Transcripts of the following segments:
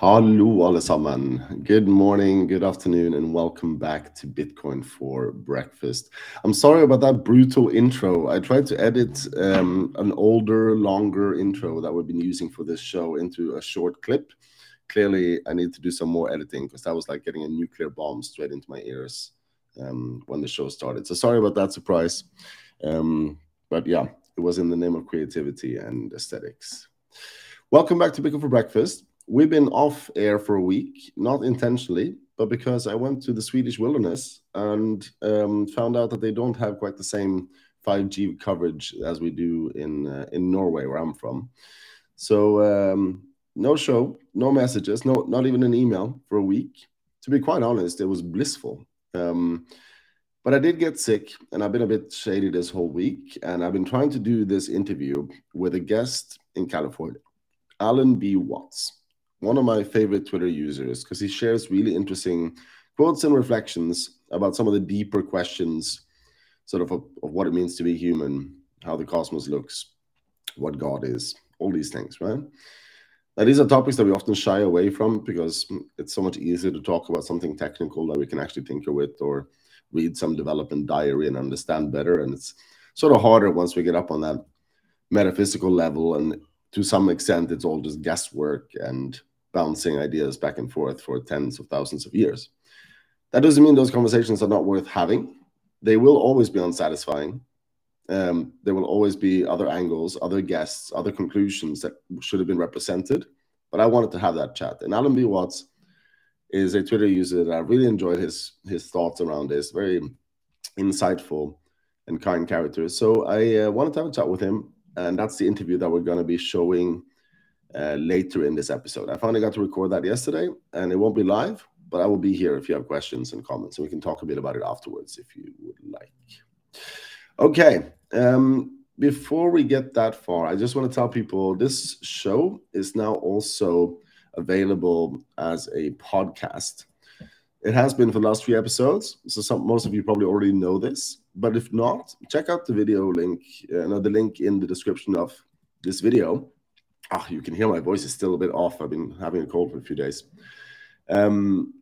Hallo allesammans. Good morning, good afternoon, and welcome back to Bitcoin for Breakfast. I'm sorry about that brutal intro. I tried to edit um, an older, longer intro that we've been using for this show into a short clip. Clearly, I need to do some more editing because that was like getting a nuclear bomb straight into my ears um, when the show started. So sorry about that surprise. Um, but yeah, it was in the name of creativity and aesthetics. Welcome back to Bitcoin for Breakfast we've been off air for a week, not intentionally, but because I went to the Swedish wilderness and um, found out that they don't have quite the same 5G coverage as we do in uh, in Norway, where I'm from. So um, no show, no messages, no not even an email for a week. To be quite honest, it was blissful. Um, but I did get sick, and I've been a bit shady this whole week. And I've been trying to do this interview with a guest in California, Alan B. Watts one of my favorite Twitter users because he shares really interesting quotes and reflections about some of the deeper questions, sort of, of, of what it means to be human, how the cosmos looks, what God is, all these things, right? Now, these are topics that we often shy away from because it's so much easier to talk about something technical that we can actually tinker with or read some development diary and understand better. And it's sort of harder once we get up on that metaphysical level. And to some extent, it's all just guesswork and bouncing ideas back and forth for tens of thousands of years. That doesn't mean those conversations are not worth having. They will always be unsatisfying. Um, there will always be other angles, other guests, other conclusions that should have been represented. But I wanted to have that chat. And Alan B. Watts is a Twitter user that I really enjoyed his his thoughts around this. Very insightful and kind character. So I uh, wanted to have a chat with him, and that's the interview that we're going to be showing uh, later in this episode. I finally got to record that yesterday, and it won't be live, but I will be here if you have questions and comments, and we can talk a bit about it afterwards if you would like. Okay. Um, before we get that far, I just want to tell people this show is now also available as a podcast. It has been for the last three episodes, so some, most of you probably already know this. But if not, check out the video link, uh, the link in the description of this video oh, you can hear my voice is still a bit off. I've been having a cold for a few days. Um,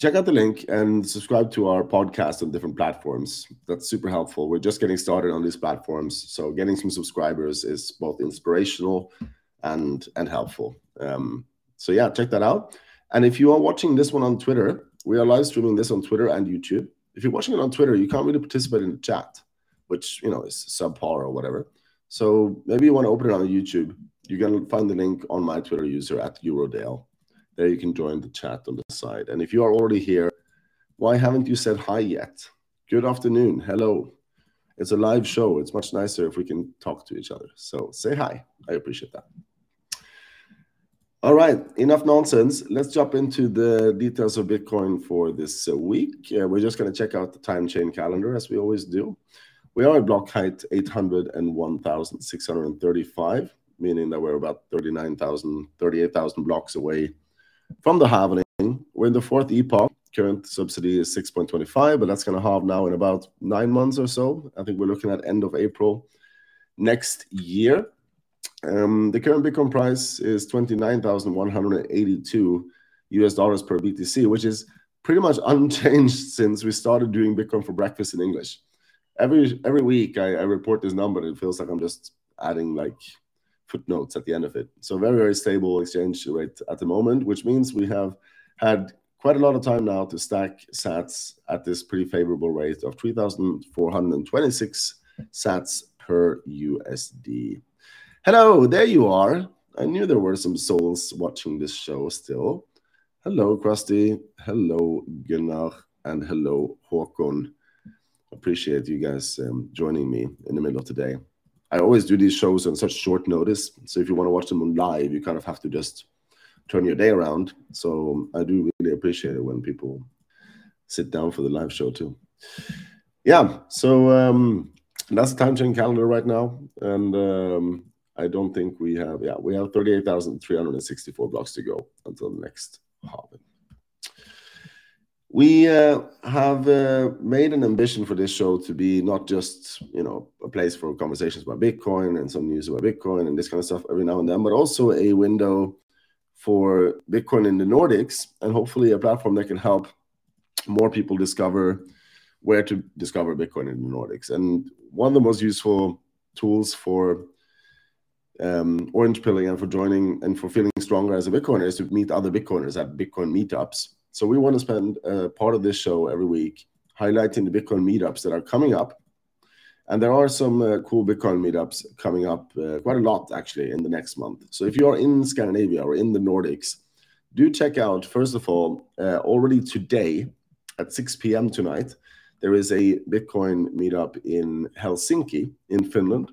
check out the link and subscribe to our podcast on different platforms. That's super helpful. We're just getting started on these platforms, so getting some subscribers is both inspirational and and helpful. Um, so yeah, check that out. And if you are watching this one on Twitter, we are live streaming this on Twitter and YouTube. If you're watching it on Twitter, you can't really participate in the chat, which you know is subpar or whatever. So maybe you want to open it on YouTube you can find the link on my Twitter user at Eurodale. There you can join the chat on the side. And if you are already here, why haven't you said hi yet? Good afternoon. Hello. It's a live show. It's much nicer if we can talk to each other. So say hi. I appreciate that. All right, enough nonsense. Let's jump into the details of Bitcoin for this uh, week. Uh, we're just going to check out the time chain calendar as we always do. We are at block height 801,635 meaning that we're about 39,000, 38,000 blocks away from the halving. We're in the fourth epoch. Current subsidy is 6.25, but that's going to halve now in about nine months or so. I think we're looking at end of April next year. Um, the current Bitcoin price is 29,182 US dollars per BTC, which is pretty much unchanged since we started doing Bitcoin for breakfast in English. Every every week I, I report this number, and it feels like I'm just adding like footnotes at the end of it. So very, very stable exchange rate at the moment, which means we have had quite a lot of time now to stack sats at this pretty favorable rate of 3,426 sats per USD. Hello, there you are. I knew there were some souls watching this show still. Hello, Krusty. Hello, Gunnar. And hello, Håkon. Appreciate you guys um, joining me in the middle of the day. I always do these shows on such short notice. So if you want to watch them live, you kind of have to just turn your day around. So I do really appreciate it when people sit down for the live show too. Yeah. So um, that's the time chain calendar right now, and um, I don't think we have. Yeah, we have thirty-eight thousand three hundred and sixty-four blocks to go until the next halving. We uh, have uh, made an ambition for this show to be not just you know a place for conversations about Bitcoin and some news about Bitcoin and this kind of stuff every now and then, but also a window for Bitcoin in the Nordics, and hopefully a platform that can help more people discover where to discover Bitcoin in the Nordics. And one of the most useful tools for um, orange pilling and for joining and for feeling stronger as a Bitcoiner is to meet other Bitcoiners at Bitcoin meetups. So we want to spend a part of this show every week highlighting the Bitcoin meetups that are coming up. And there are some uh, cool Bitcoin meetups coming up, uh, quite a lot actually, in the next month. So if you are in Scandinavia or in the Nordics, do check out, first of all, uh, already today at 6 p.m. tonight, there is a Bitcoin meetup in Helsinki, in Finland.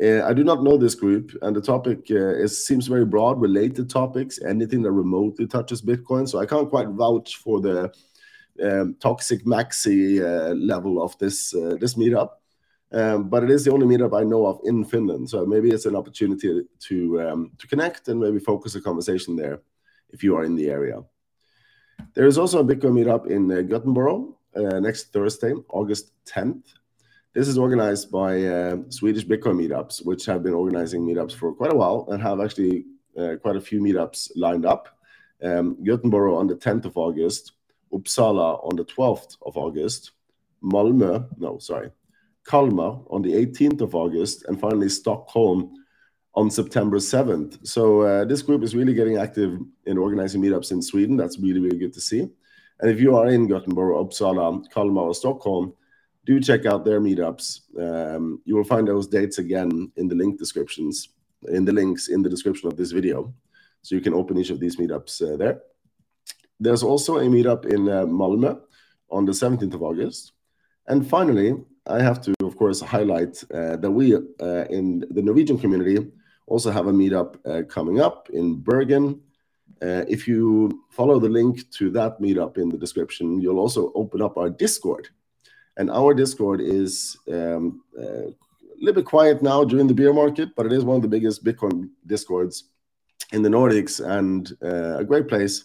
Uh, I do not know this group, and the topic uh, is, seems very broad, related topics, anything that remotely touches Bitcoin. So I can't quite vouch for the um, toxic maxi uh, level of this uh, this meetup, um, but it is the only meetup I know of in Finland. So maybe it's an opportunity to um, to connect and maybe focus a conversation there if you are in the area. There is also a Bitcoin meetup in uh, Gothenburg uh, next Thursday, August 10th. This is organized by uh, Swedish Bitcoin meetups, which have been organizing meetups for quite a while and have actually uh, quite a few meetups lined up. Um, Gothenburg on the 10th of August, Uppsala on the 12th of August, Malmö, no, sorry, Kalmar on the 18th of August, and finally Stockholm on September 7th. So uh, this group is really getting active in organizing meetups in Sweden. That's really, really good to see. And if you are in Gothenburg, Uppsala, Kalmar, or Stockholm, do check out their meetups. Um, you will find those dates again in the link descriptions, in the links in the description of this video. So you can open each of these meetups uh, there. There's also a meetup in uh, Malmö on the 17th of August. And finally, I have to, of course, highlight uh, that we uh, in the Norwegian community also have a meetup uh, coming up in Bergen. Uh, if you follow the link to that meetup in the description, you'll also open up our Discord and our Discord is um, uh, a little bit quiet now during the bear market, but it is one of the biggest Bitcoin Discords in the Nordics and uh, a great place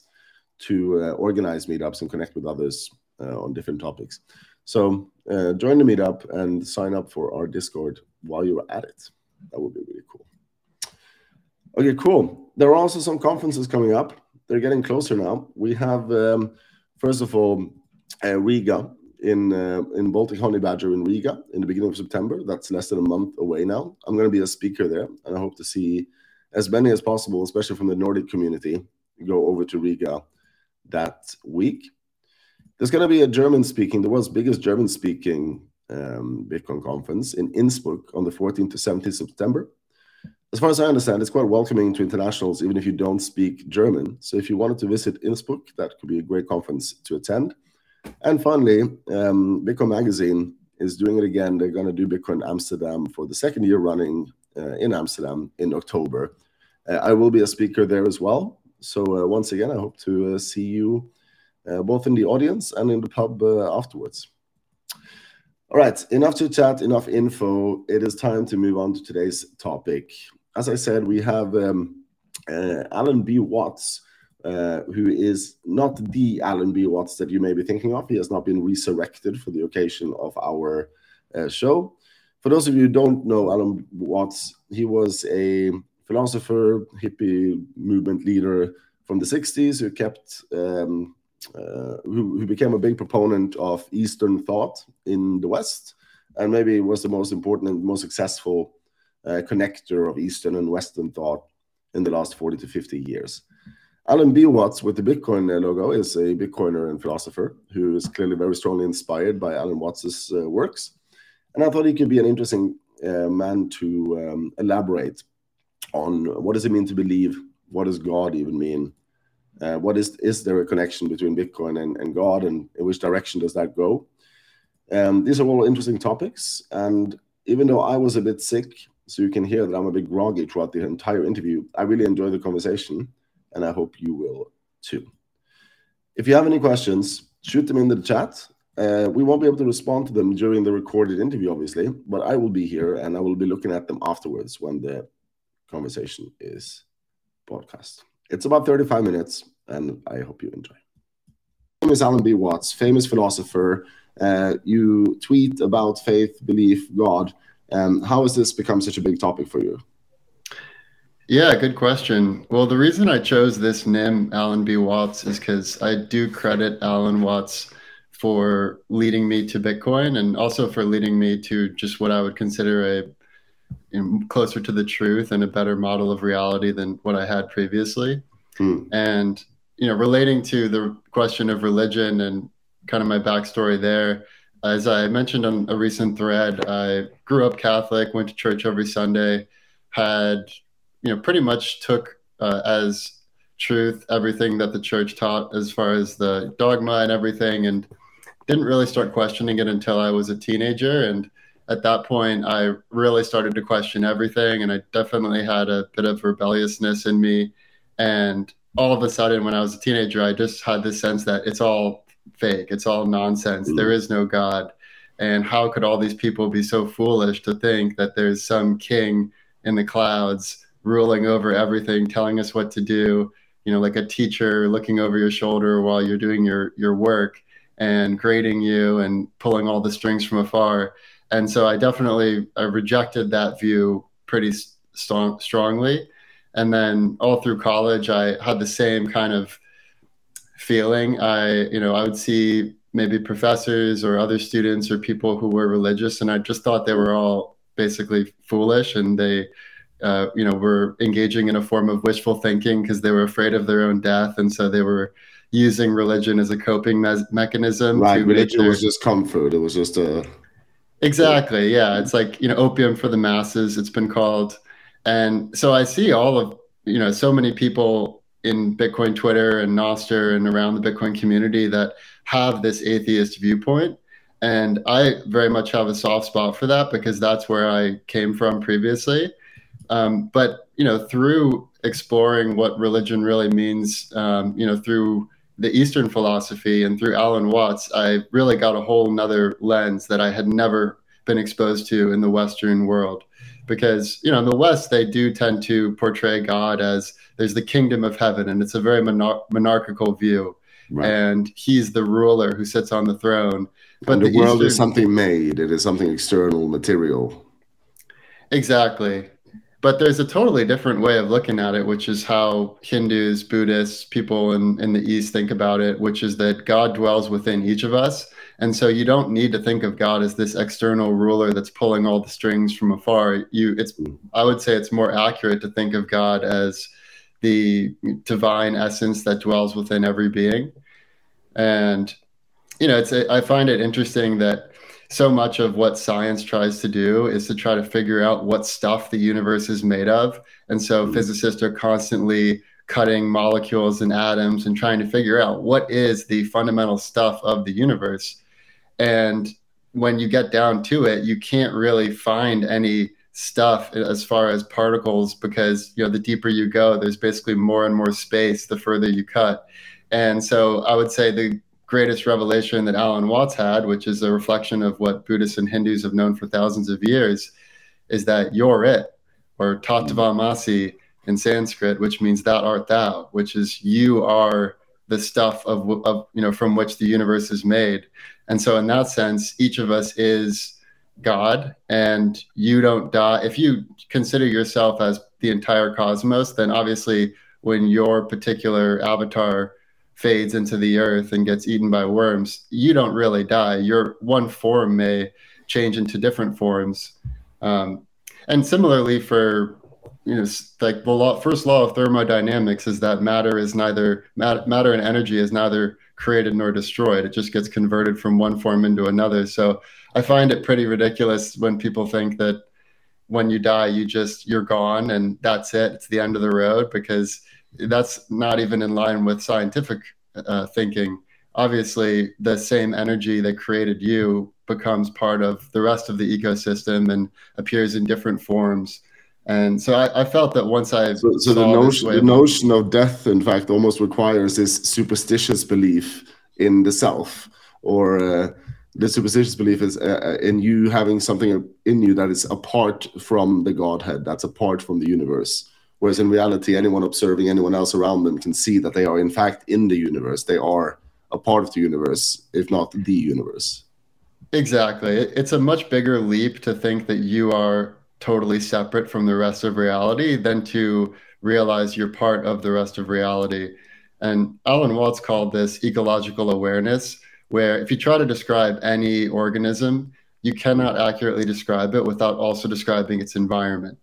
to uh, organize meetups and connect with others uh, on different topics. So uh, join the meetup and sign up for our Discord while you're at it. That would be really cool. Okay, cool. There are also some conferences coming up. They're getting closer now. We have, um, first of all, uh, Riga in uh, in Baltic Honeybadger in Riga in the beginning of September. That's less than a month away now. I'm going to be a speaker there, and I hope to see as many as possible, especially from the Nordic community, go over to Riga that week. There's going to be a German speaking, the world's biggest German speaking um, Bitcoin conference in Innsbruck on the 14th to 17th September. As far as I understand, it's quite welcoming to internationals, even if you don't speak German. So if you wanted to visit Innsbruck, that could be a great conference to attend. And finally, um, Bitcoin Magazine is doing it again. They're going to do Bitcoin Amsterdam for the second year running uh, in Amsterdam in October. Uh, I will be a speaker there as well. So uh, once again, I hope to uh, see you uh, both in the audience and in the pub uh, afterwards. All right, enough to chat, enough info. It is time to move on to today's topic. As I said, we have um, Alan B. Watts uh, who is not the Alan B. Watts that you may be thinking of. He has not been resurrected for the occasion of our uh, show. For those of you who don't know Alan Watts, he was a philosopher, hippie movement leader from the 60s who kept um, uh, who, who, became a big proponent of Eastern thought in the West, and maybe was the most important and most successful uh, connector of Eastern and Western thought in the last 40 to 50 years. Alan B. Watts with the Bitcoin uh, logo is a Bitcoiner and philosopher who is clearly very strongly inspired by Alan Watts's uh, works. And I thought he could be an interesting uh, man to um, elaborate on what does it mean to believe? What does God even mean? Uh, what is is there a connection between Bitcoin and, and God, and in which direction does that go? Um, these are all interesting topics, and even though I was a bit sick, so you can hear that I'm a bit groggy throughout the entire interview, I really enjoyed the conversation and I hope you will too. If you have any questions, shoot them in the chat. Uh, we won't be able to respond to them during the recorded interview, obviously, but I will be here and I will be looking at them afterwards when the conversation is broadcast. It's about 35 minutes, and I hope you enjoy. My name is Alan B. Watts, famous philosopher. Uh, you tweet about faith, belief, God. Um, how has this become such a big topic for you? Yeah, good question. Well, the reason I chose this name, Alan B. Watts, is because I do credit Alan Watts for leading me to Bitcoin and also for leading me to just what I would consider a you know, closer to the truth and a better model of reality than what I had previously. Hmm. And you know, relating to the question of religion and kind of my backstory there, as I mentioned on a recent thread, I grew up Catholic, went to church every Sunday, had you know pretty much took uh, as truth everything that the church taught as far as the dogma and everything, and didn't really start questioning it until I was a teenager. And at that point, I really started to question everything, and I definitely had a bit of rebelliousness in me. And all of a sudden, when I was a teenager, I just had this sense that it's all fake, it's all nonsense. Mm. There is no God. And how could all these people be so foolish to think that there's some king in the clouds ruling over everything, telling us what to do? You know, like a teacher looking over your shoulder while you're doing your your work and grading you and pulling all the strings from afar. And so I definitely I rejected that view pretty strong, strongly. And then all through college, I had the same kind of feeling. I, you know, I would see maybe professors or other students or people who were religious, and I just thought they were all basically foolish and they, uh, you know, were engaging in a form of wishful thinking because they were afraid of their own death, and so they were using religion as a coping me- mechanism. Right, religion their... was just comfort. It was just a exactly, yeah. It's like you know, opium for the masses. It's been called, and so I see all of you know, so many people in Bitcoin Twitter and Nostr and around the Bitcoin community that have this atheist viewpoint. And I very much have a soft spot for that because that's where I came from previously. Um, but you know, through exploring what religion really means, um, you know, through the Eastern philosophy and through Alan Watts, I really got a whole nother lens that I had never been exposed to in the Western world. Because, you know, in the West, they do tend to portray God as there's the kingdom of heaven, and it's a very monar- monarchical view. Right. And he's the ruler who sits on the throne. But and the, the world Eastern... is something made, it is something external, material. Exactly. But there's a totally different way of looking at it, which is how Hindus, Buddhists, people in, in the East think about it, which is that God dwells within each of us. And so you don't need to think of God as this external ruler that's pulling all the strings from afar. You it's I would say it's more accurate to think of God as the divine essence that dwells within every being. And you know, it's I find it interesting that so much of what science tries to do is to try to figure out what stuff the universe is made of. And so mm-hmm. physicists are constantly cutting molecules and atoms and trying to figure out what is the fundamental stuff of the universe. And when you get down to it, you can't really find any stuff as far as particles because you know the deeper you go there's basically more and more space the further you cut and so i would say the greatest revelation that alan watts had which is a reflection of what buddhists and hindus have known for thousands of years is that you're it or tat tvam asi mm-hmm. in sanskrit which means that art thou which is you are the stuff of, of you know from which the universe is made. And so in that sense each of us is God and you don't die, if you consider yourself as the entire cosmos, then obviously when your particular avatar fades into the earth and gets eaten by worms, you don't really die. Your one form may change into different forms. Um, and similarly for you know like the law, first law of thermodynamics is that matter is neither matter and energy is neither created nor destroyed it just gets converted from one form into another so I find it pretty ridiculous when people think that when you die, you just you're gone and that's it. It's the end of the road because that's not even in line with scientific uh, thinking. Obviously, the same energy that created you becomes part of the rest of the ecosystem and appears in different forms. And so I, I felt that once I so, so the notion the notion of death, in fact, almost requires this superstitious belief in the self or. Uh, the superstitious belief is uh, uh, in you having something in you that is apart from the Godhead, that's apart from the universe. Whereas in reality, anyone observing anyone else around them can see that they are, in fact, in the universe. They are a part of the universe, if not the universe. Exactly. It's a much bigger leap to think that you are totally separate from the rest of reality than to realize you're part of the rest of reality. And Alan Watts called this ecological awareness, where if you try to describe any organism, you cannot accurately describe it without also describing its environment.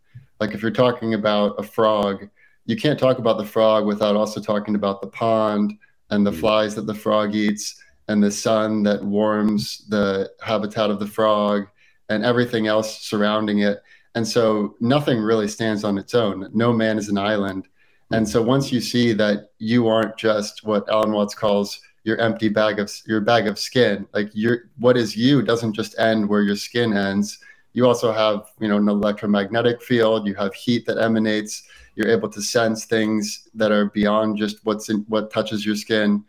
Like if you're talking about a frog, you can't talk about the frog without also talking about the pond and the mm. flies that the frog eats and the sun that warms the habitat of the frog and everything else surrounding it. And so nothing really stands on its own. No man is an island. And so once you see that you aren't just what Alan Watts calls your empty bag of your bag of skin, like your what is you doesn't just end where your skin ends. You also have, you know, an electromagnetic field, you have heat that emanates, you're able to sense things that are beyond just what's in what touches your skin.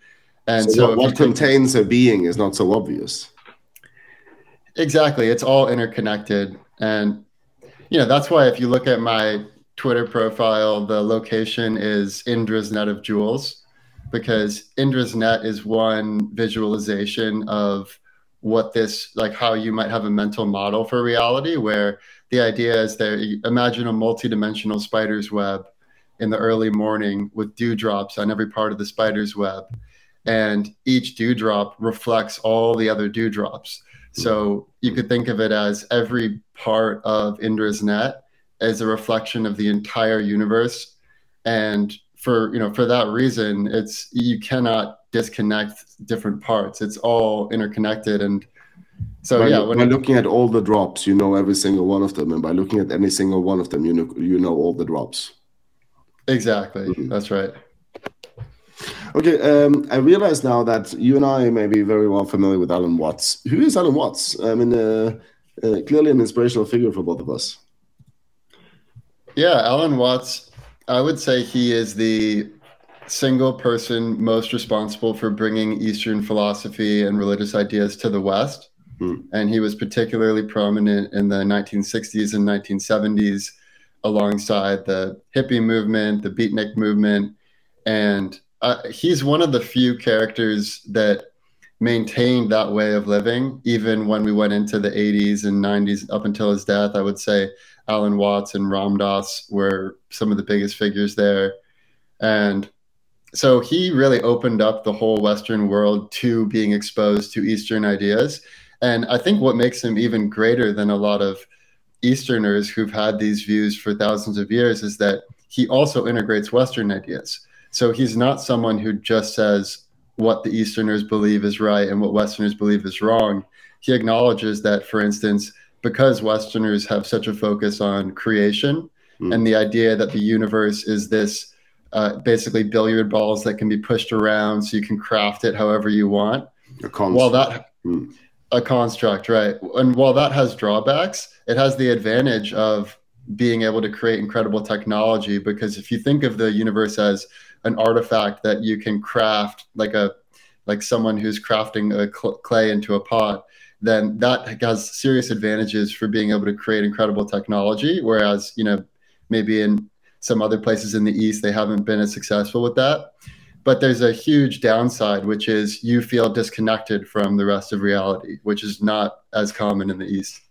And so, so what, what contains a being is not so obvious. Exactly. It's all interconnected. And you know, that's why if you look at my Twitter profile, the location is Indra's net of jewels, because Indra's net is one visualization of what this like how you might have a mental model for reality where the idea is that imagine a multi-dimensional spider's web in the early morning with dewdrops on every part of the spider's web and each dewdrop reflects all the other dewdrops so you could think of it as every part of Indra's net as a reflection of the entire universe. And for you know, for that reason, it's you cannot disconnect different parts. It's all interconnected. And so by, yeah, when by looking at all the drops, you know every single one of them, and by looking at any single one of them, you know you know all the drops. Exactly. Mm-hmm. That's right. Okay, um, I realize now that you and I may be very well familiar with Alan Watts. Who is Alan Watts? I mean, uh, uh, clearly an inspirational figure for both of us. Yeah, Alan Watts, I would say he is the single person most responsible for bringing Eastern philosophy and religious ideas to the West. Hmm. And he was particularly prominent in the 1960s and 1970s alongside the hippie movement, the beatnik movement, and uh, he's one of the few characters that maintained that way of living even when we went into the 80s and 90s up until his death i would say alan watts and ram dass were some of the biggest figures there. And so he really opened up the whole western world to being exposed to eastern ideas. And i think what makes him even greater than a lot of easterners who've had these views for thousands of years is that he also integrates western ideas. So he's not someone who just says what the Easterners believe is right and what Westerners believe is wrong. He acknowledges that, for instance, because Westerners have such a focus on creation mm. and the idea that the universe is this uh, basically billiard balls that can be pushed around so you can craft it however you want. A construct. While that, mm. a construct, right? And while that has drawbacks, it has the advantage of being able to create incredible technology because if you think of the universe as an artifact that you can craft like a like someone who's crafting a cl- clay into a pot then that has serious advantages for being able to create incredible technology. Whereas you know maybe in some other places in the east they haven't been as successful with that. But there's a huge downside which is you feel disconnected from the rest of reality which is not as common in the east.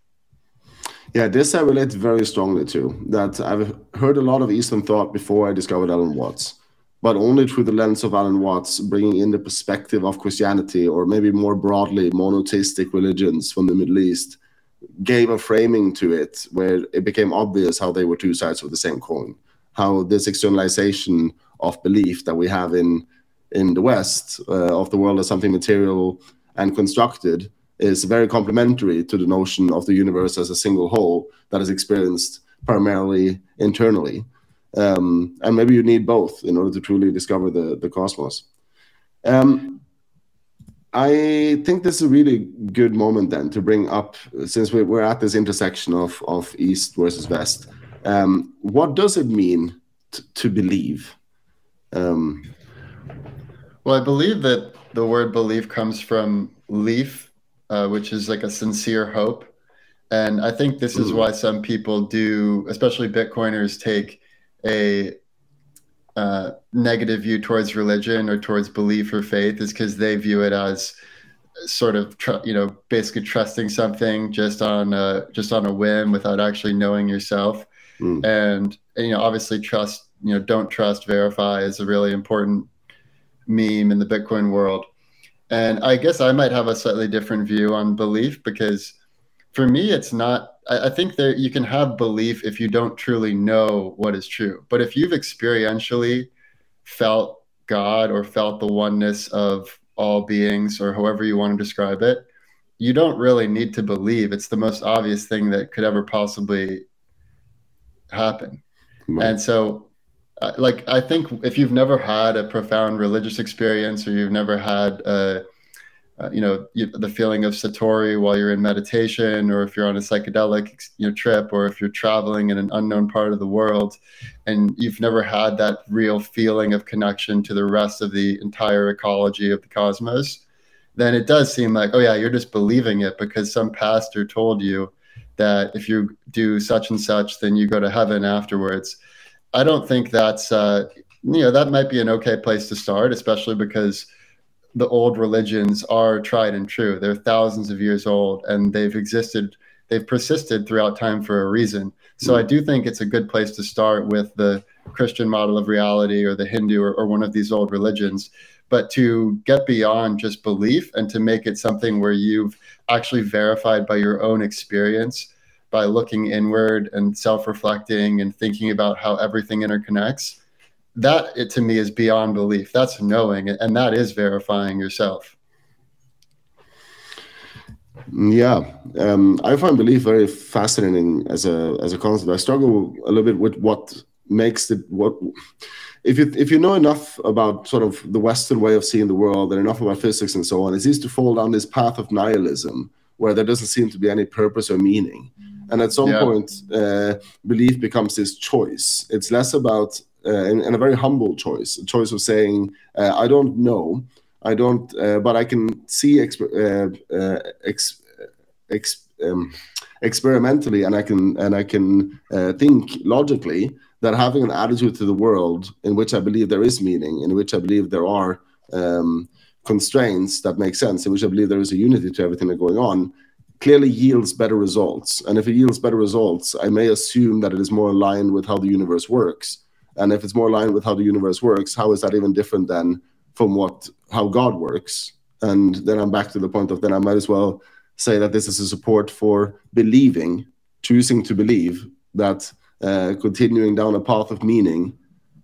Yeah, this I relate very strongly to. That I've heard a lot of Eastern thought before I discovered Alan Watts but only through the lens of Alan Watts, bringing in the perspective of Christianity or maybe more broadly monotheistic religions from the Middle East, gave a framing to it where it became obvious how they were two sides of the same coin. How this externalization of belief that we have in in the West uh, of the world as something material and constructed is very complementary to the notion of the universe as a single whole that is experienced primarily internally um, and maybe you need both in order to truly discover the the cosmos. Um, I think this is a really good moment then to bring up, since we're at this intersection of of East versus West. Um, what does it mean to believe? Um, well, I believe that the word belief comes from lief, uh, which is like a sincere hope. And I think this is mm. why some people do, especially Bitcoiners, take a uh, negative view towards religion or towards belief or faith is because they view it as sort of tr- you know basically trusting something just on a, just on a whim without actually knowing yourself mm. and, and you know obviously trust you know don't trust verify is a really important meme in the bitcoin world and i guess i might have a slightly different view on belief because for me it's not I, I think that you can have belief if you don't truly know what is true. But if you've experientially felt god or felt the oneness of all beings or however you want to describe it you don't really need to believe. It's the most obvious thing that could ever possibly happen. Right. and so uh, like i think if you've never had a profound religious experience or you've never had a uh, you know the feeling of satori while you're in meditation or if you're on a psychedelic you know trip or if you're traveling in an unknown part of the world and you've never had that real feeling of connection to the rest of the entire ecology of the cosmos then it does seem like oh yeah you're just believing it because some pastor told you that if you do such and such then you go to heaven afterwards. I don't think that's uh, you know that might be an okay place to start especially because the old religions are tried and true. They're thousands of years old and they've existed, they've persisted throughout time for a reason. So hmm. I do think it's a good place to start with the Christian model of reality or the Hindu or, or one of these old religions. But to get beyond just belief and to make it something where you've actually verified by your own experience, by looking inward and self reflecting and thinking about how everything interconnects that it, to me is beyond belief. That's knowing, and that is verifying yourself. Yeah, um, I find belief very fascinating as a as a concept. I struggle a little bit with what makes it what if you if you know enough about sort of the Western way of seeing the world and enough about physics and so on, it's easy to fall down this path of nihilism where there doesn't seem to be any purpose or meaning. And at some yeah. point, uh, belief becomes this choice. It's less about and, and, a very humble choice, a choice of saying, uh, I don't know, I don't, uh, but I can see exp- ex- ex- um, experimentally, and I can and I can think logically that having an attitude to the world in which I believe there is meaning, in which I believe there are um, constraints that make sense, in which I believe there is a unity to everything that's going on, clearly yields better results. And if it yields better results, I may assume that it is more aligned with how the universe works. And if it's more aligned with how the universe works, how is that even different than from what how God works? And then I'm back to the point of then I might as well say that this is a support for believing, choosing to believe that uh, continuing down a path of meaning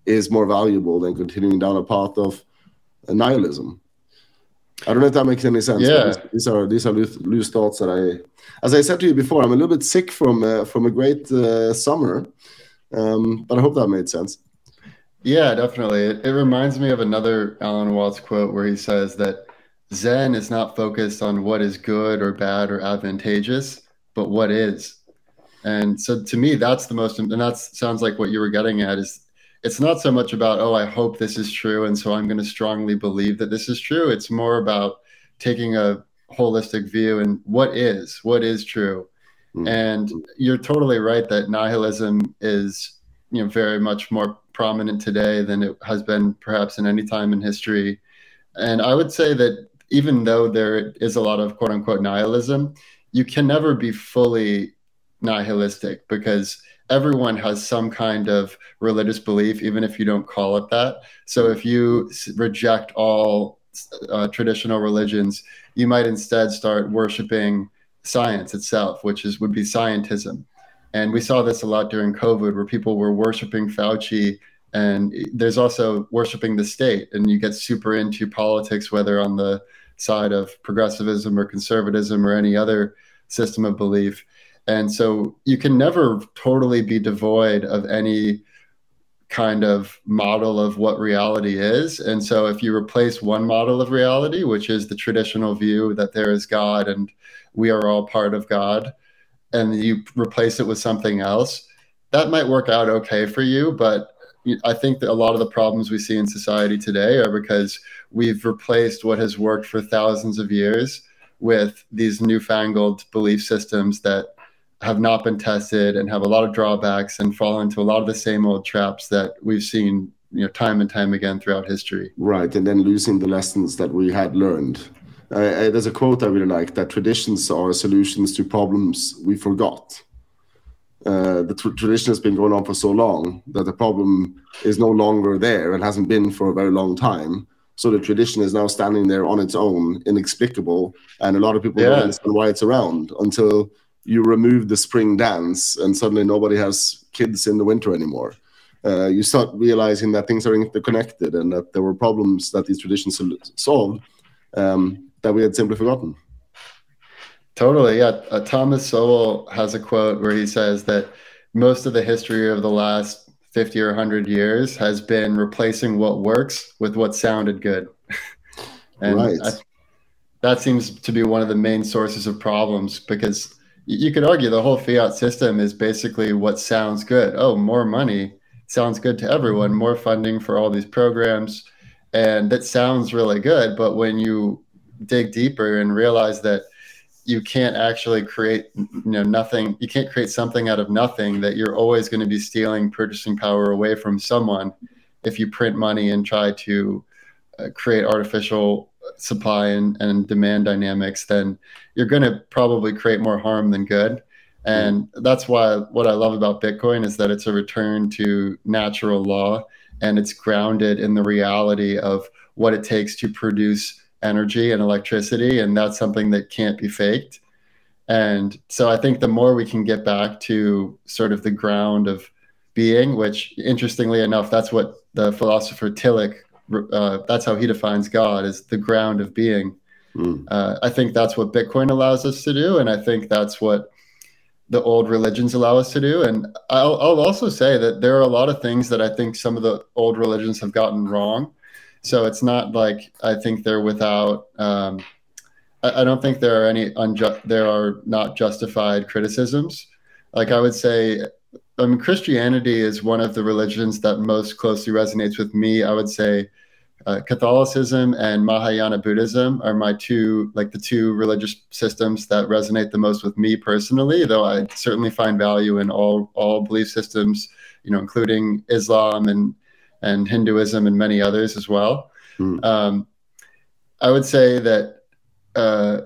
is more valuable than continuing down a path of nihilism. I don't know if that makes any sense. Yeah. These, are these are loose, loose, thoughts that I, as I said to you before, I'm a little bit sick from uh, from a great uh, summer, um, but I hope that made sense. Yeah, definitely. It, it reminds me of another Alan Watts quote where he says that Zen is not focused on what is good or bad or advantageous, but what is. And so to me, that's the most, and that sounds like what you were getting at is it's not so much about, oh, I hope this is true. And so I'm going to strongly believe that this is true. It's more about taking a holistic view and what is, what is true. Mm-hmm. And you're totally right that nihilism is, you know, very much more prominent today than it has been perhaps in any time in history. And I would say that even though there is a lot of quote unquote nihilism, you can never be fully nihilistic because everyone has some kind of religious belief, even if you don't call it that. So if you reject all uh, traditional religions, you might instead start worshiping science itself, which is would be scientism. And we saw this a lot during COVID, where people were worshiping Fauci, and there's also worshiping the state, and you get super into politics, whether on the side of progressivism or conservatism or any other system of belief. And so you can never totally be devoid of any kind of model of what reality is. And so if you replace one model of reality, which is the traditional view that there is God and we are all part of God, and you replace it with something else, that might work out okay for you. But I think that a lot of the problems we see in society today are because we've replaced what has worked for thousands of years with these newfangled belief systems that have not been tested and have a lot of drawbacks and fall into a lot of the same old traps that we've seen you know time and time again throughout history right and then losing the lessons that we had learned Uh, there's a quote I really like that traditions are solutions to problems we forgot. Uh, the tr- tradition has been going on for so long that the problem is no longer there and hasn't been for a very long time. So the tradition is now standing there on its own, inexplicable, and a lot of people yeah. don't understand why it's around until you remove the spring dance and suddenly nobody has kids in the winter anymore. Uh, you start realizing that things are interconnected and that there were problems that these traditions solved um, that we had simply forgotten. Totally, yeah. Uh, Thomas Sowell has a quote where he says that most of the history of the last 50 or 100 years has been replacing what works with what sounded good. and right. I, that seems to be one of the main sources of problems because you could argue the whole fiat system is basically what sounds good. Oh, more money sounds good to everyone, more funding for all these programs. And that sounds really good. But when you dig deeper and realize that you can't actually create you know nothing you can't create something out of nothing that you're always going to be stealing purchasing power away from someone if you print money and try to uh, create artificial supply and, and demand dynamics then you're going to probably create more harm than good and that's why what i love about bitcoin is that it's a return to natural law and it's grounded in the reality of what it takes to produce energy and electricity, and that's something that can't be faked. And so I think the more we can get back to sort of the ground of being, which interestingly enough, that's what the philosopher Tillich, uh, that's how he defines God, is the ground of being. Mm. Uh, I think that's what Bitcoin allows us to do, and I think that's what the old religions allow us to do. And I'll, I'll also say that there are a lot of things that I think some of the old religions have gotten wrong. So it's not like I think they're without. Um, I, I, don't think there are any unjust. There are not justified criticisms. Like I would say, I mean, Christianity is one of the religions that most closely resonates with me. I would say. Uh, Catholicism and Mahayana Buddhism are my two, like the two religious systems that resonate the most with me personally. Though I certainly find value in all all belief systems, you know, including Islam and and Hinduism and many others as well. Mm. Um, I would say that uh,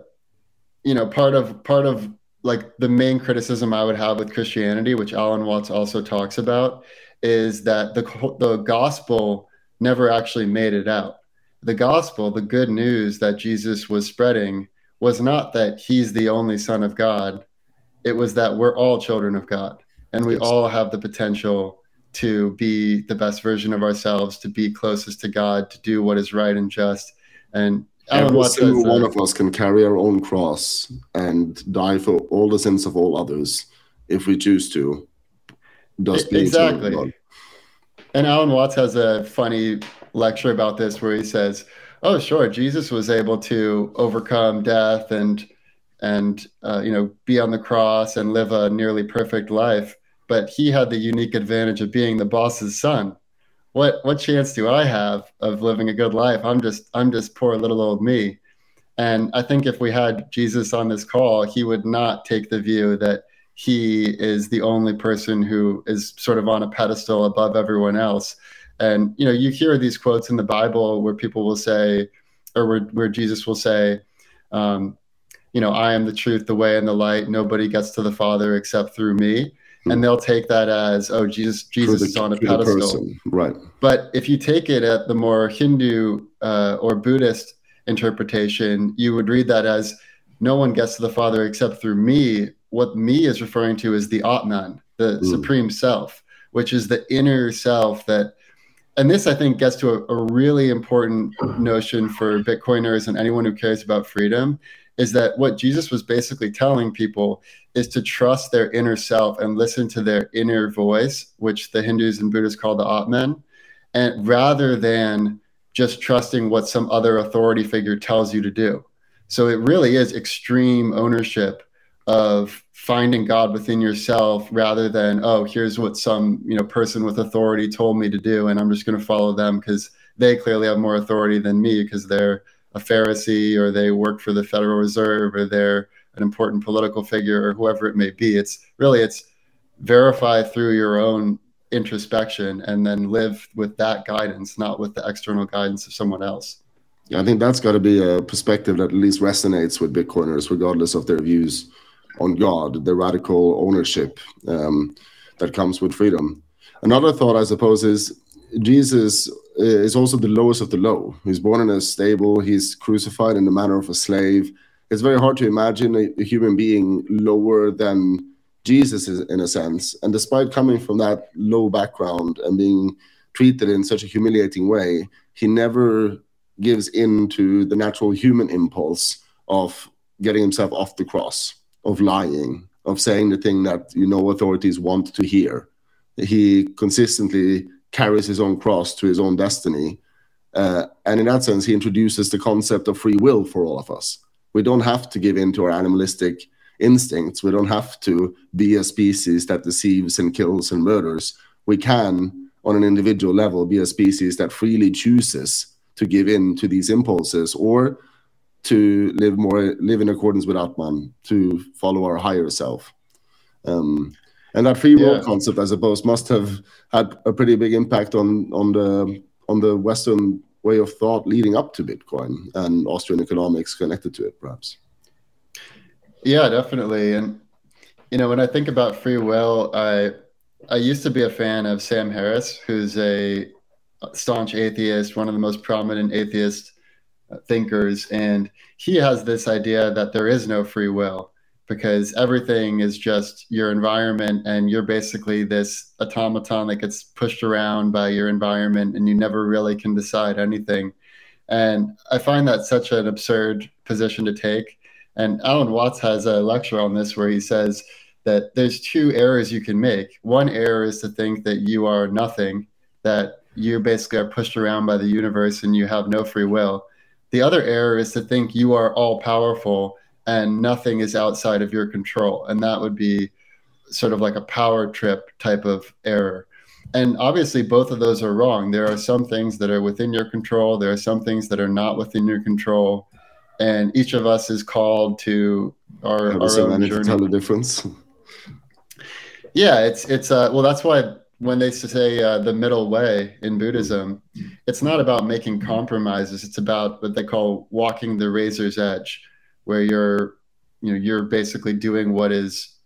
you know part of part of like the main criticism I would have with Christianity, which Alan Watts also talks about, is that the the gospel never actually made it out. The gospel, the good news that Jesus was spreading, was not that he's the only son of God. It was that we're all children of God and we all have the potential to be the best version of ourselves, to be closest to God, to do what is right and just. And every single one of us can carry our own cross and die for all the sins of all others if we choose to. exactly. And Alan Watts has a funny lecture about this where he says, "Oh, sure, Jesus was able to overcome death and and uh, you know be on the cross and live a nearly perfect life." but he had the unique advantage of being the boss's son. What what chance do I have of living a good life? I'm just I'm just poor little old me. And I think if we had Jesus on this call, he would not take the view that he is the only person who is sort of on a pedestal above everyone else. And you know, you hear these quotes in the Bible where people will say, or where, where Jesus will say, um, you know, I am the truth, the way, and the light. Nobody gets to the Father except through me. And they'll take that as oh jesus jesus the, is on a pedestal. right. But if you take it at the more hindu uh, or buddhist interpretation you would read that as no one gets to the father except through me what me is referring to is the atman the mm. supreme self which is the inner self that and this i think gets to a, a really important notion for bitcoiners and anyone who cares about freedom is that what Jesus was basically telling people is to trust their inner self and listen to their inner voice, which the Hindus and Buddhists call the Atman, and rather than just trusting what some other authority figure tells you to do. So it really is extreme ownership of finding God within yourself rather than, oh, here's what some you know person with authority told me to do, and I'm just going to follow them because they clearly have more authority than me because they're a Pharisee or they work for the Federal Reserve or they're an important political figure or whoever it may be. It's really it's verify through your own introspection and then live with that guidance, not with the external guidance of someone else. I think that's got to be a perspective that at least resonates with Bitcoiners, regardless of their views on God, the radical ownership um, that comes with freedom. Another thought, I suppose, is Jesus is also the lowest of the low. He's born in a stable, he's crucified in the manner of a slave. It's very hard to imagine a, a human being lower than Jesus is, in a sense. And despite coming from that low background and being treated in such a humiliating way, he never gives in to the natural human impulse of getting himself off the cross, of lying, of saying the thing that you know authorities want to hear. He consistently carries his own cross to his own destiny. Uh, and in that sense, he introduces the concept of free will for all of us. We don't have to give in to our animalistic instincts. We don't have to be a species that deceives and kills and murders. We can, on an individual level, be a species that freely chooses to give in to these impulses or to live more live in accordance with Atman, to follow our higher self. Um, and that free will yeah. concept, I suppose, must have had a pretty big impact on on the on the Western way of thought leading up to Bitcoin and Austrian economics connected to it, perhaps. Yeah, definitely. And you know, when I think about free will, I I used to be a fan of Sam Harris, who's a staunch atheist, one of the most prominent atheist thinkers, and he has this idea that there is no free will because everything is just your environment and you're basically this automaton that gets pushed around by your environment and you never really can decide anything. And I find that such an absurd position to take. And Alan Watts has a lecture on this where he says that there's two errors you can make. One error is to think that you are nothing, that you basically are pushed around by the universe and you have no free will. The other error is to think you are all powerful and nothing is outside of your control. And that would be sort of like a power trip type of error. And obviously, both of those are wrong. There are some things that are within your control, there are some things that are not within your control. And each of us is called to our, our own journey. To tell the difference. Yeah, it's it's uh well that's why when they say uh, the middle way in Buddhism, it's not about making compromises. It's about what they call walking the razor's edge where you're you know you're basically doing what is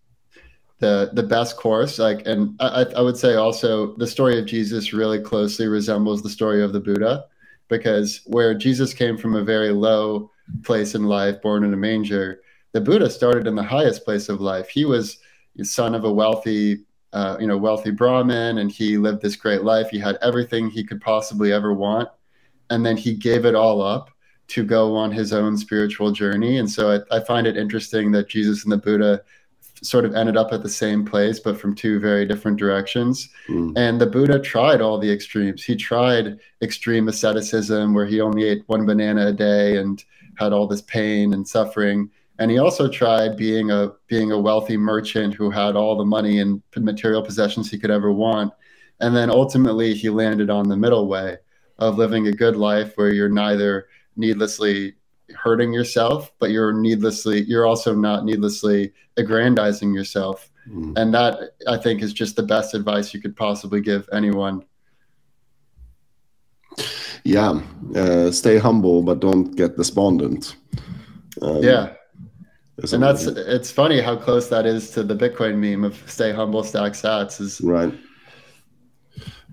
the the best course like and I, I would say also the story of jesus really closely resembles the story of the buddha because where jesus came from a very low place in life born in a manger the buddha started in the highest place of life he was son of a wealthy uh, you know wealthy brahmin and he lived this great life he had everything he could possibly ever want and then he gave it all up to go on his own spiritual journey. And so I, I, find it interesting that Jesus and the Buddha sort of ended up at the same place, but from two very different directions. Mm. And the Buddha tried all the extremes. He tried extreme asceticism, where he only ate one banana a day and had all this pain and suffering. And he also tried being a being a wealthy merchant who had all the money and material possessions he could ever want. And then ultimately, he landed on the middle way of living a good life where you're neither needlessly hurting yourself, but you're needlessly you're also not needlessly aggrandizing yourself. Mm. And that I think is just the best advice you could possibly give anyone. Yeah, uh, stay humble, but don't get despondent. Um, yeah, and that's it's funny how close that is to the Bitcoin meme of "stay humble, stack sats." Is right,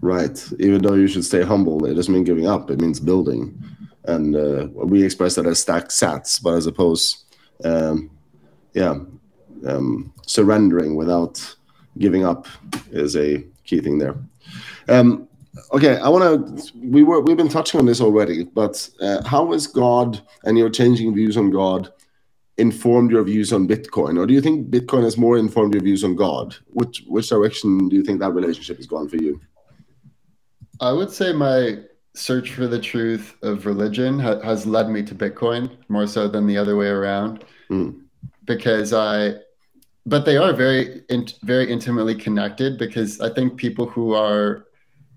right. Even though you should stay humble, it doesn't mean giving up; it means building and uh, we express that as stack sats, but as opposed, um, yeah, um, surrendering without giving up is a key thing there. Um, okay, I want to. We were we've been touching on this already, but uh, how has God and your changing views on God informed your views on Bitcoin, or do you think Bitcoin has more informed your views on God? Which which direction do you think that relationship has gone for you? I would say my search for the truth of religion ha- has led me to Bitcoin more so than the other way around. Mm. Because I, but they are very, in, very intimately connected. Because I think people who are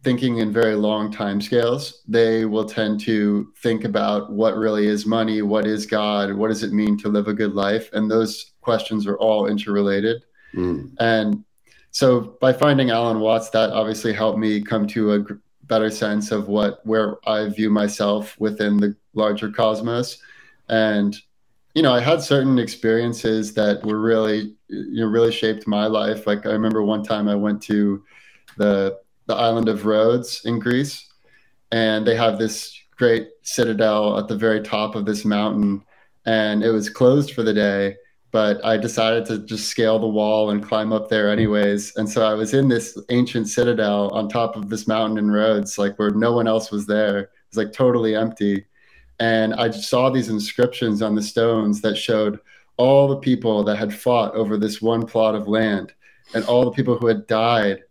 thinking in very long time scales, they will tend to think about what really is money, what is God, what does it mean to live a good life, and those questions are all interrelated. Mm. And so by finding Alan Watts, that obviously helped me come to a better sense of what where I view myself within the larger cosmos. And you know, I had certain experiences that were really you know really shaped my life. Like I remember one time I went to the the island of Rhodes in Greece, and they have this great citadel at the very top of this mountain, and it was closed for the day but I decided to just scale the wall and climb up there anyways. And so I was in this ancient citadel on top of this mountain in Rhodes, like where no one else was there. It was like totally empty. And I saw these inscriptions on the stones that showed all the people that had fought over this one plot of land and all the people who had died.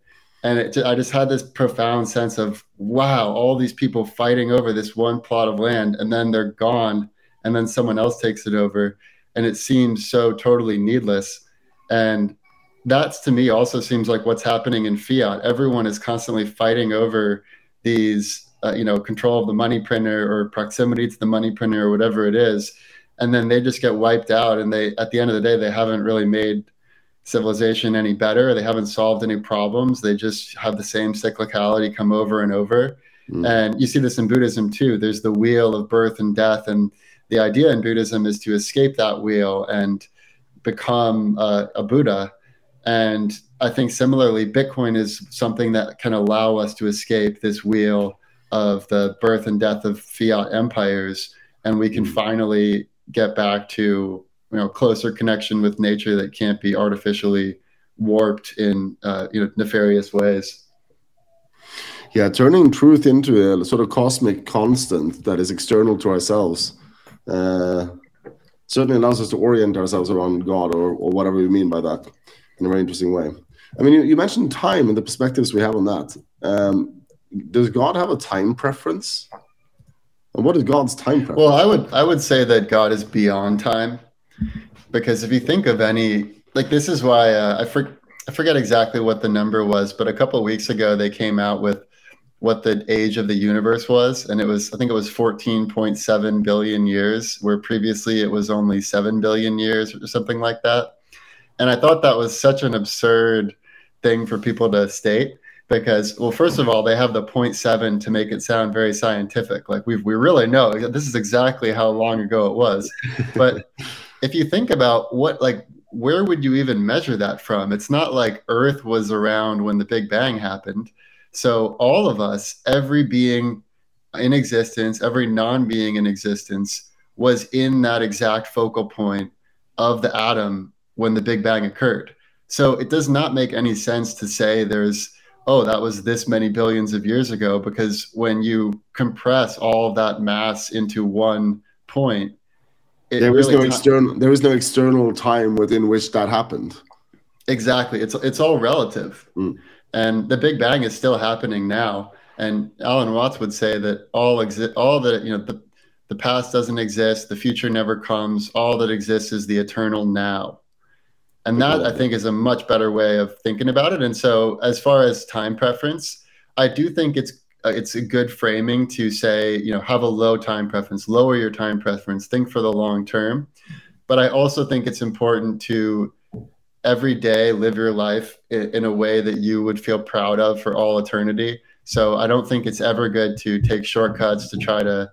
And it, I just had this profound sense of, wow, all these people fighting over this one plot of land, and then they're gone, and then someone else takes it over and it seems so totally needless. And that's to me also seems like what's happening in fiat. Everyone is constantly fighting over these, uh, you know, control of the money printer or proximity to the money printer or whatever it is, and then they just get wiped out. And they, at the end of the day, they haven't really made civilization any better. They haven't solved any problems. They just have the same cyclicality come over and over. Mm. And you see this in Buddhism too. There's the wheel of birth and death, and the idea in Buddhism is to escape that wheel and become a, a Buddha. And I think similarly, Bitcoin is something that can allow us to escape this wheel of the birth and death of fiat empires, and we can mm-hmm. finally get back to you know closer connection with nature that can't be artificially warped in uh, you know nefarious ways. Yeah, turning truth into a sort of cosmic constant that is external to ourselves uh, certainly allows us to orient ourselves around God or, or whatever we mean by that in a very interesting way. I mean, you, you mentioned time and the perspectives we have on that. Um, does God have a time preference? And what is God's time preference? Well, I would I would say that God is beyond time, because if you think of any like this is why uh, I for, I forget exactly what the number was, but a couple weeks ago they came out with what the age of the universe was and it was i think it was 14.7 billion years where previously it was only 7 billion years or something like that. And i thought that was such an absurd thing for people to state because well first of all they have the 0.7 to make it sound very scientific. Like we we really know this is exactly how long ago it was. But if you think about what like where would you even measure that from it's not like earth was around when the big bang happened so, all of us, every being in existence, every non being in existence, was in that exact focal point of the atom when the Big Bang occurred. So, it does not make any sense to say there's, oh, that was this many billions of years ago, because when you compress all that mass into one point, there really no external there is no external time within which that happened. Exactly. It's it's all relative. Mm. And the Big Bang is still happening now. And Alan Watts would say that all exist, all that you know, the the past doesn't exist, the future never comes. All that exists is the eternal now. And that I think is a much better way of thinking about it. And so, as far as time preference, I do think it's uh, it's a good framing to say, you know, have a low time preference, lower your time preference, think for the long term. But I also think it's important to every day live your life in, in, a way that you would feel proud of for all eternity. So I don't think it's ever good to take shortcuts to try to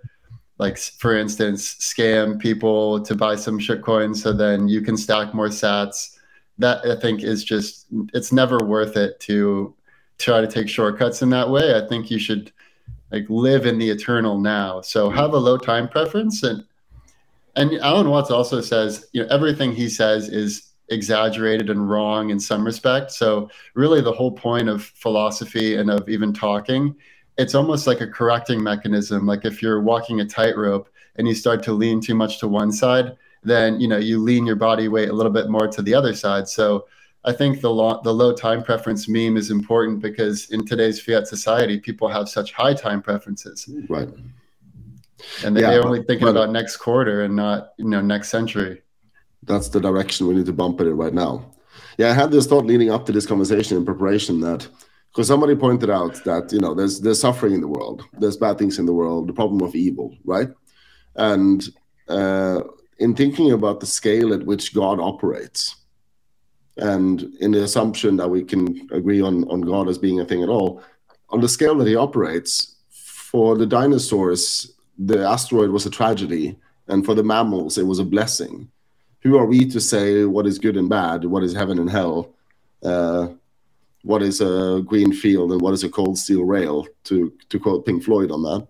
like for instance scam people to buy some shitcoin so then you can stack more sats that i think is just it's never worth it to try to take shortcuts in that way i think you should like live in the eternal now so mm-hmm. have a low time preference and and alan watts also says you know everything he says is exaggerated and wrong in some respect. So, really, the whole point of philosophy and of even talking, it's almost like a correcting mechanism. Like if you're walking a tightrope and you start to lean too much to one side, then you know you lean your body weight a little bit more to the other side. So, I think the lo- the low time preference meme is important because in today's fiat society, people have such high time preferences. Right. And yeah, are only thinking about next quarter and not you know next century that's the direction we need to bump it in right now. Yeah, I had this thought leading up to this conversation in preparation that because somebody pointed out that you know there's there's suffering in the world, there's bad things in the world, the problem of evil, right? And uh, in thinking about the scale at which God operates, and in the assumption that we can agree on on God as being a thing at all, on the scale that he operates, for the dinosaurs, the asteroid was a tragedy, and for the mammals, it was a blessing. Who are we to say what is good and bad, what is heaven and hell, uh, what is a green field and what is a cold steel rail? To to quote Pink Floyd on that.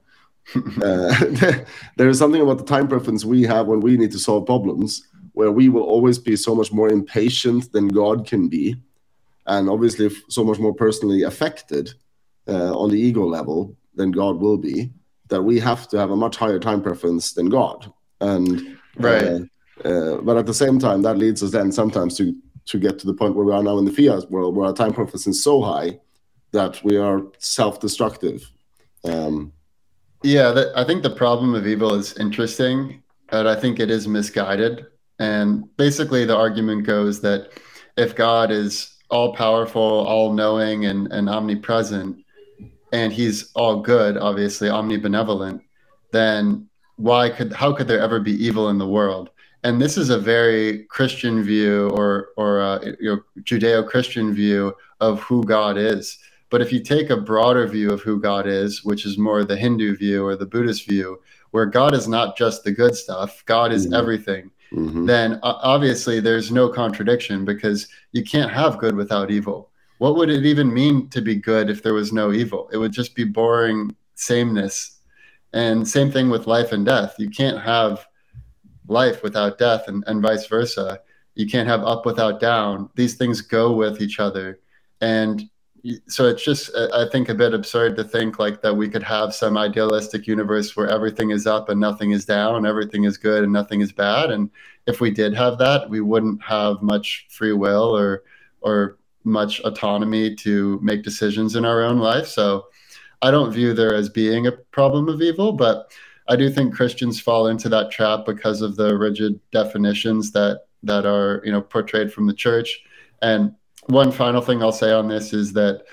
uh, there is something about the time preference we have when we need to solve problems where we will always be so much more impatient than God can be, and obviously so much more personally affected uh, on the ego level than God will be, that we have to have a much higher time preference than God. And right. Uh, uh, but at the same time, that leads us then sometimes to to get to the point where we are now in the fiat world, where our time preference is so high that we are self-destructive. Um, yeah, that, I think the problem of evil is interesting, but I think it is misguided. And basically, the argument goes that if God is all powerful, all knowing, and, and omnipresent, and he's all good, obviously omnibenevolent, then why could how could there ever be evil in the world? And this is a very Christian view or or uh, Judeo-Christian view of who God is. But if you take a broader view of who God is, which is more the Hindu view or the Buddhist view, where God is not just the good stuff, God is mm-hmm. everything mm-hmm. then obviously there's no contradiction because you can't have good without evil. What would it even mean to be good if there was no evil? It would just be boring sameness. And same thing with life and death. You can't have life without death and, and vice versa. You can't have up without down. These things go with each other. And so it's just uh, i think a bit absurd to think like that we could have some idealistic universe where everything is up and nothing is down everything is good and nothing is bad. And if we did have that we wouldn't have much free will or or much autonomy to make decisions in our own life. So i don't view there as being a problem of evil but i do think christians fall into that trap because of the rigid definitions that that are you know portrayed from the church. And one final thing I'll say on this is that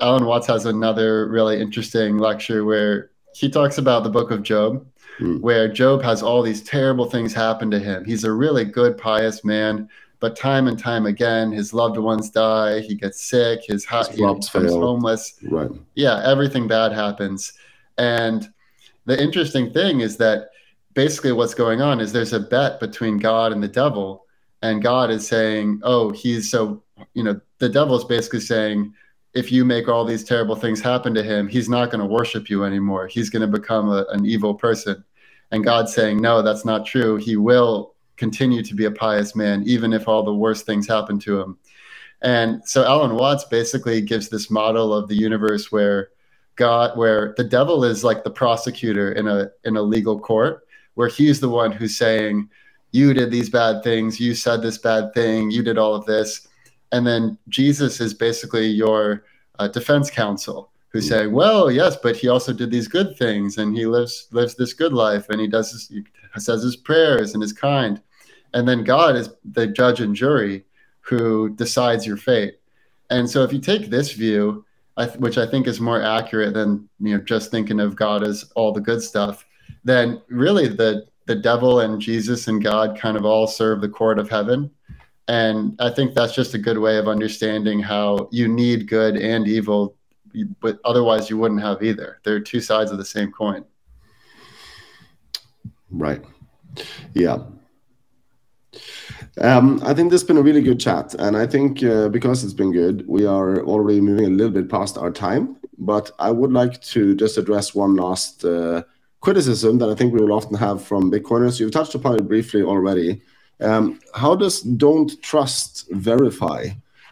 Alan Watts has another really interesting lecture where he talks about the book of Job, mm. where Job has all these terrible things happen to him. He's a really good, pious man, but time and time again, his loved ones die. He gets sick. His, house he becomes fail. homeless. Right. Yeah, everything bad happens. And the interesting thing is that basically what's going on is there's a bet between God and the devil, and God is saying, "Oh, he's so you know, the devil is basically saying, if you make all these terrible things happen to him, he's not going to worship you anymore. He's going to become a, an evil person. And God's saying, no, that's not true. He will continue to be a pious man, even if all the worst things happen to him. And so Alan Watts basically gives this model of the universe where God, where the devil is like the prosecutor in a in a legal court, where he's the one who's saying, "You did these bad things. You said this bad thing. You did all of this." And then Jesus is basically your uh, defense counsel who's say, "Well, yes, but he also did these good things, and he lives lives this good life, and he does his, he says his prayers and is kind." And then God is the judge and jury who decides your fate. And so, if you take this view, I th- which I think is more accurate than you know just thinking of God as all the good stuff, then really the the devil and Jesus and God kind of all serve the court of heaven and I think that's just a good way of understanding how you need good and evil, but otherwise you wouldn't have either. They're two sides of the same coin. Right. Yeah. Um, I think this has been a really good chat, and I think uh, because it's been good, we are already moving a little bit past our time. But I would like to just address one last uh, criticism that I think we will often have from Bitcoiners. You've touched upon it briefly already, um, how does don't trust verify,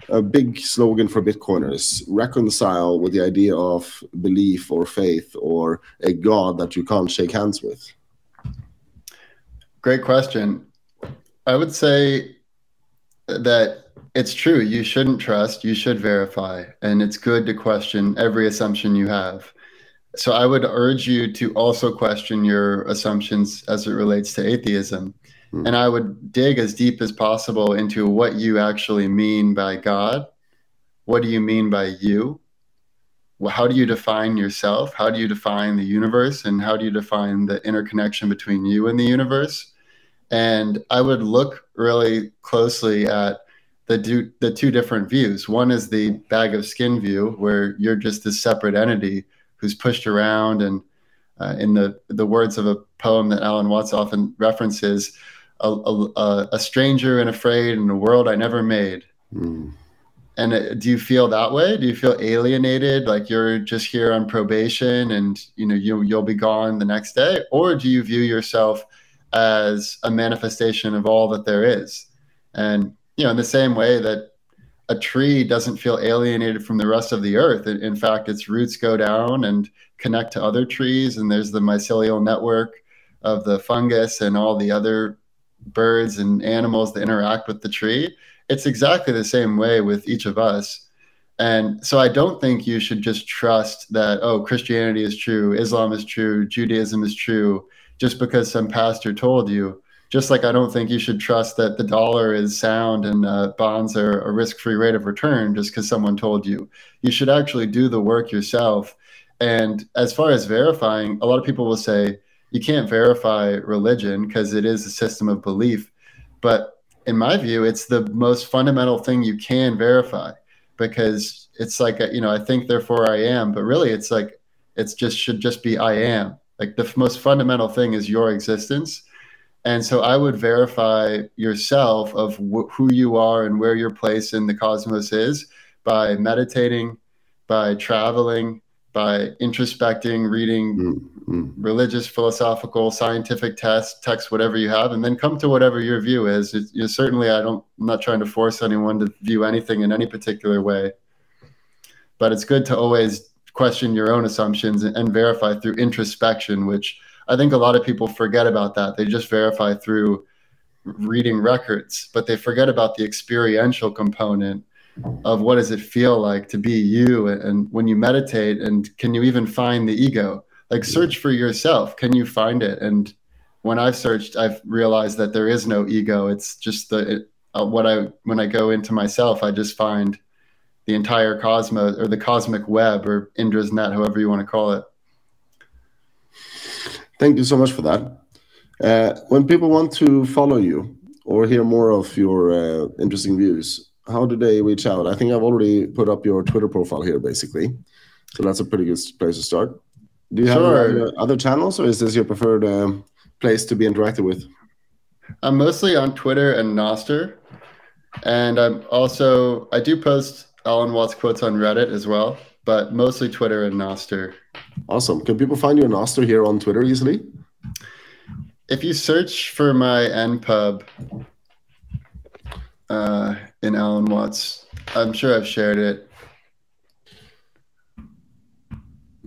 a big slogan for Bitcoiners, reconcile with the idea of belief or faith or a God that you can't shake hands with? Great question. I would say that it's true. You shouldn't trust, you should verify. And it's good to question every assumption you have. So I would urge you to also question your assumptions as it relates to atheism. Hmm. And I would dig as deep as possible into what you actually mean by God. What do you mean by you? How do you define yourself? How do you define the universe? And how do you define the interconnection between you and the universe? And I would look really closely at the do, the two different views. One is the bag of skin view, where you're just this separate entity who's pushed around, and uh, in the the words of a poem that Alan Watts often references, a, a, a stranger and afraid in a world I never made. Mm. And uh, do you feel that way? Do you feel alienated, like you're just here on probation, and you know you you'll be gone the next day, or do you view yourself as a manifestation of all that there is? And you know, in the same way that a tree doesn't feel alienated from the rest of the earth. In fact, its roots go down and connect to other trees, and there's the mycelial network of the fungus and all the other birds and animals that interact with the tree. It's exactly the same way with each of us. And so I don't think you should just trust that, oh, Christianity is true, Islam is true, Judaism is true, just because some pastor told you just like I don't think you should trust that the dollar is sound and uh, bonds are a risk free rate of return just because someone told you. You should actually do the work yourself. And as far as verifying, a lot of people will say you can't verify religion because it is a system of belief. But in my view, it's the most fundamental thing you can verify because it's like, you know, I think, therefore I am. But really, it's like, it's just should just be I am. Like the most fundamental thing is your existence and so I would verify yourself of wh- who you are and where your place in the cosmos is by meditating, by traveling, by introspecting, reading mm-hmm. religious, philosophical, scientific tests, text, whatever you have, and then come to whatever your view is. It, you know, certainly, I don't. I'm not trying to force anyone to view anything in any particular way, but it's good to always question your own assumptions and, and verify through introspection, which I think a lot of people forget about that. They just verify through reading records, but they forget about the experiential component of what does it feel like to be you and when you meditate and can you even find the ego? Like search for yourself. Can you find it? And when i've searched i've realized that there is no ego. It's just the it, uh, what i when i go into myself i just find the entire cosmos or the cosmic web or indra's net however you want to call it. Thank you so much for that. Uh, when people want to follow you or hear more of your uh, interesting views, how do they reach out? I think I've already put up your Twitter profile here, basically. So that's a pretty good place to start. Do you sure. have other channels, or is this your preferred uh, place to be interacted with? I'm mostly on Twitter and Nostr, and I'm also I do post Alan Watts quotes on Reddit as well, but mostly Twitter and Nostr. Awesome. Can people find you on Nostr here on Twitter easily? If you search for my npub uh, in Alan Watts, I'm sure I've shared it.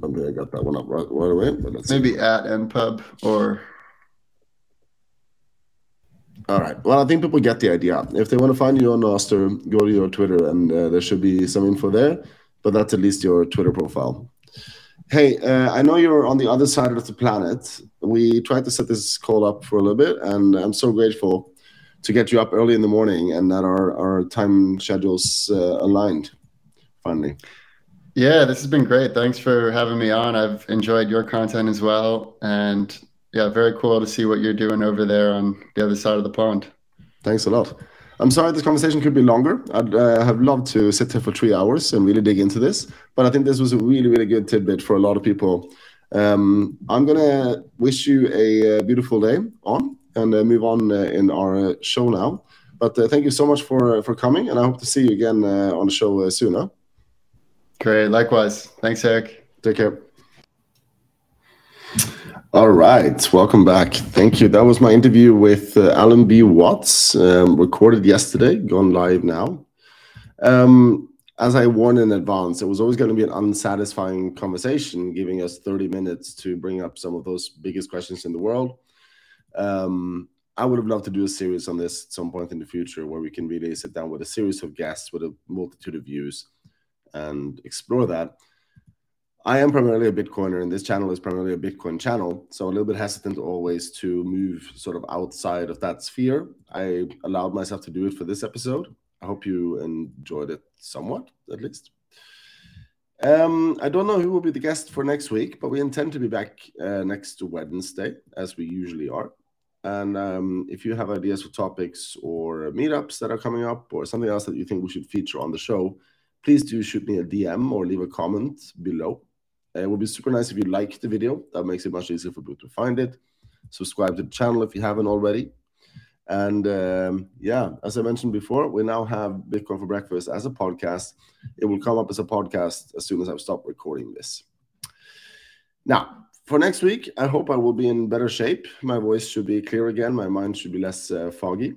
I mean, I got that one up right, right away. But Maybe see. at npub or. All right. Well, I think people get the idea. If they want to find you on Nostr, go to your Twitter, and uh, there should be some info there. But that's at least your Twitter profile. Hey, uh, I know you're on the other side of the planet. We tried to set this call up for a little bit, and I'm so grateful to get you up early in the morning and that our, our time schedules uh, aligned finally. Yeah, this has been great. Thanks for having me on. I've enjoyed your content as well. And yeah, very cool to see what you're doing over there on the other side of the pond. Thanks a lot. I'm sorry this conversation could be longer. I'd uh, have loved to sit here for three hours and really dig into this, but I think this was a really, really good tidbit for a lot of people. Um, I'm gonna wish you a, uh, beautiful day on and uh, move on uh, in our uh, show now. But uh, thank you so much for for coming, and I hope to see you again on the show soon. Huh? Great, likewise. Thanks, Erik. Take care. All right, welcome back. Thank you. That was my interview with uh, Alan B. Watts, um, recorded yesterday, gone live now. Um, as I warned in advance, it was always going to be an unsatisfying conversation, giving us 30 minutes to bring up some of those biggest questions in the world. Um, I would have loved to do a series on this at some point in the future where we can really sit down with a series of guests with a multitude of views and explore that. I am primarily a Bitcoiner, and this channel is primarily a Bitcoin channel. So a little bit hesitant always to move sort of outside of that sphere. I allowed myself to do it for this episode. I hope you enjoyed it somewhat, at least. Um, I don't know who will be the guest for next week, but we intend to be back uh, next Wednesday, as we usually are. And um, if you have ideas for topics or meetups that are coming up or something else that you think we should feature on the show, please do shoot me a DM or leave a comment below. Uh, it would be super nice if you like the video. That makes it much easier for people to find it. Subscribe to the channel if you haven't already. And um, yeah, as I mentioned before, we now have Bitcoin for Breakfast as a podcast. It will come up as a podcast as soon as I've stopped recording this. Now, for next week, I hope I will be in better shape. My voice should be clear again. My mind should be less uh, foggy.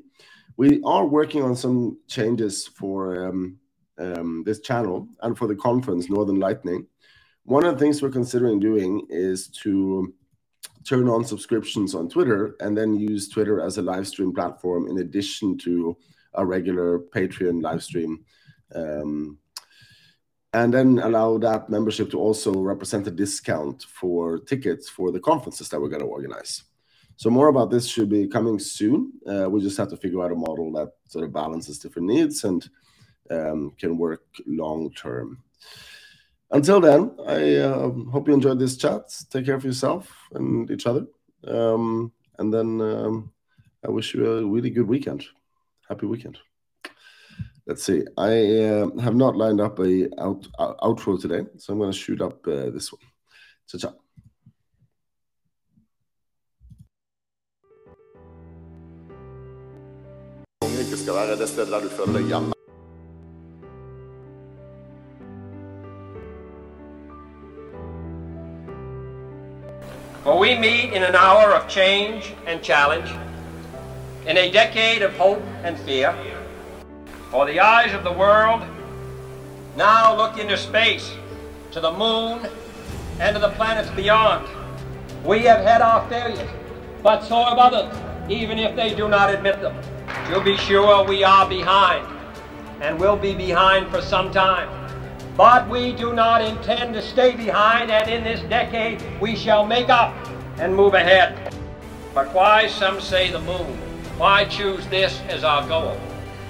We are working on some changes for um, um, this channel and for the conference, Northern Lightning. One of the things we're considering doing is to turn on subscriptions on Twitter and then use Twitter as a live stream platform in addition to a regular Patreon live stream. Um, and then allow that membership to also represent a discount for tickets for the conferences that we're going to organize. So more about this should be coming soon. Uh, we just have to figure out a model that sort of balances different needs and um, can work long term. Until then, I uh, hope you enjoyed this chat. Take care of yourself and each other. Um, and then um, I wish you a really good weekend. Happy weekend. Let's see. I uh, have not lined up a out, out, outro today, so I'm going to shoot up uh, this one. Ciao, ciao. For we meet in an hour of change and challenge, in a decade of hope and fear. For the eyes of the world now look into space, to the moon, and to the planets beyond. We have had our failures, but so have others, even if they do not admit them. To be sure, we are behind, and will be behind for some time. But we do not intend to stay behind, and in this decade we shall make up and move ahead. But why, some say, the moon? Why choose this as our goal?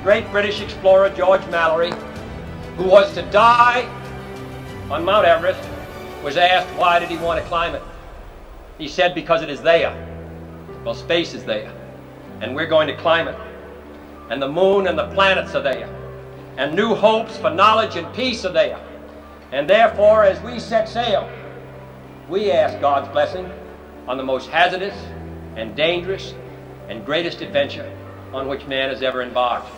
The great British explorer George Mallory, who was to die on Mount Everest, was asked why did he want to climb it. He said because it is there. Well, space is there, and we're going to climb it. And the moon and the planets are there. And new hopes for knowledge and peace are there. And therefore, as we set sail, we ask God's blessing on the most hazardous and dangerous and greatest adventure on which man has ever embarked.